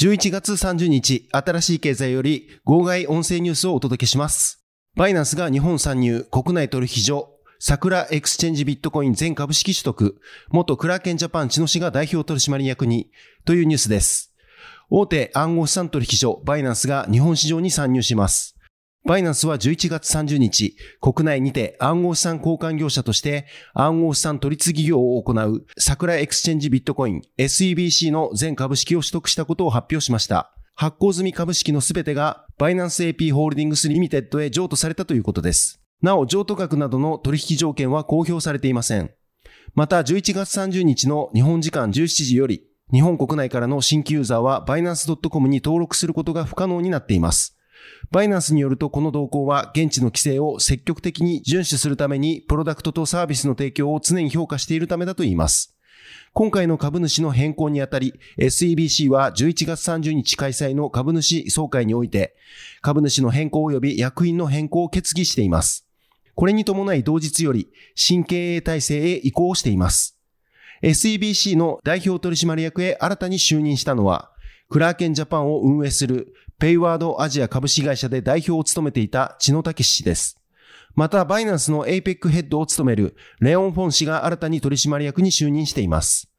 11月30日、新しい経済より号外音声ニュースをお届けします。バイナンスが日本参入、国内取引所、桜エクスチェンジビットコイン全株式取得、元クラーケンジャパン千野氏が代表取締役に、というニュースです。大手暗号資産取引所バイナンスが日本市場に参入します。バイナンスは11月30日、国内にて暗号資産交換業者として暗号資産取次業を行う桜エクスチェンジビットコイン SEBC の全株式を取得したことを発表しました。発行済み株式のすべてがバイナンス AP ホールディングスリミテッドへ譲渡されたということです。なお、譲渡額などの取引条件は公表されていません。また、11月30日の日本時間17時より、日本国内からの新規ユーザーはバイナンス .com に登録することが不可能になっています。バイナンスによるとこの動向は現地の規制を積極的に遵守するためにプロダクトとサービスの提供を常に評価しているためだといいます。今回の株主の変更にあたり、SEBC は11月30日開催の株主総会において、株主の変更及び役員の変更を決議しています。これに伴い同日より、新経営体制へ移行しています。SEBC の代表取締役へ新たに就任したのは、クラーケンジャパンを運営するペイワードアジア株式会社で代表を務めていた千野武氏です。また、バイナンスの APEC ヘッドを務めるレオン・フォン氏が新たに取締役に就任しています。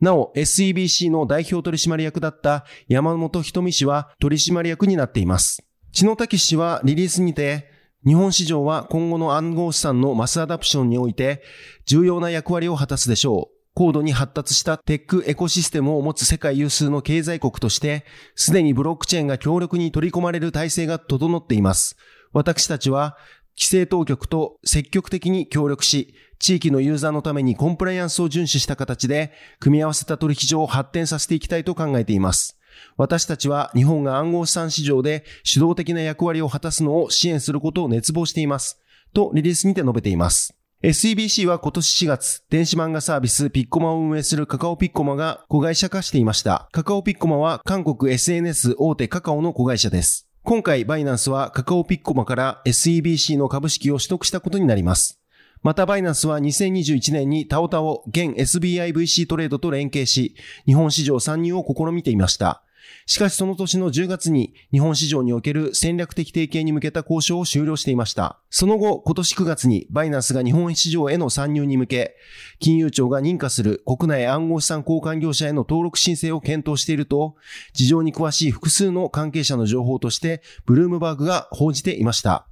なお、SEBC の代表取締役だった山本瞳氏は取締役になっています。千野武氏はリリースにて、日本市場は今後の暗号資産のマスアダプションにおいて重要な役割を果たすでしょう。高度に発達したテックエコシステムを持つ世界有数の経済国として、すでにブロックチェーンが強力に取り込まれる体制が整っています。私たちは、規制当局と積極的に協力し、地域のユーザーのためにコンプライアンスを遵守した形で、組み合わせた取引所を発展させていきたいと考えています。私たちは日本が暗号資産市場で主導的な役割を果たすのを支援することを熱望しています。とリリースにて述べています。SEBC は今年4月、電子漫画サービスピッコマを運営するカカオピッコマが子会社化していました。カカオピッコマは韓国 SNS 大手カカオの子会社です。今回バイナンスはカカオピッコマから SEBC の株式を取得したことになります。またバイナンスは2021年にタオタオ現 SBIVC トレードと連携し、日本市場参入を試みていました。しかしその年の10月に日本市場における戦略的提携に向けた交渉を終了していました。その後、今年9月にバイナンスが日本市場への参入に向け、金融庁が認可する国内暗号資産交換業者への登録申請を検討していると、事情に詳しい複数の関係者の情報として、ブルームバーグが報じていました。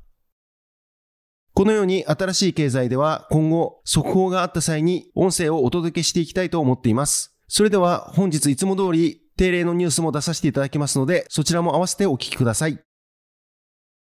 このように新しい経済では今後速報があった際に音声をお届けしていきたいと思っています。それでは本日いつも通り定例のニュースも出させていただきますので、そちらも合わせてお聞きください。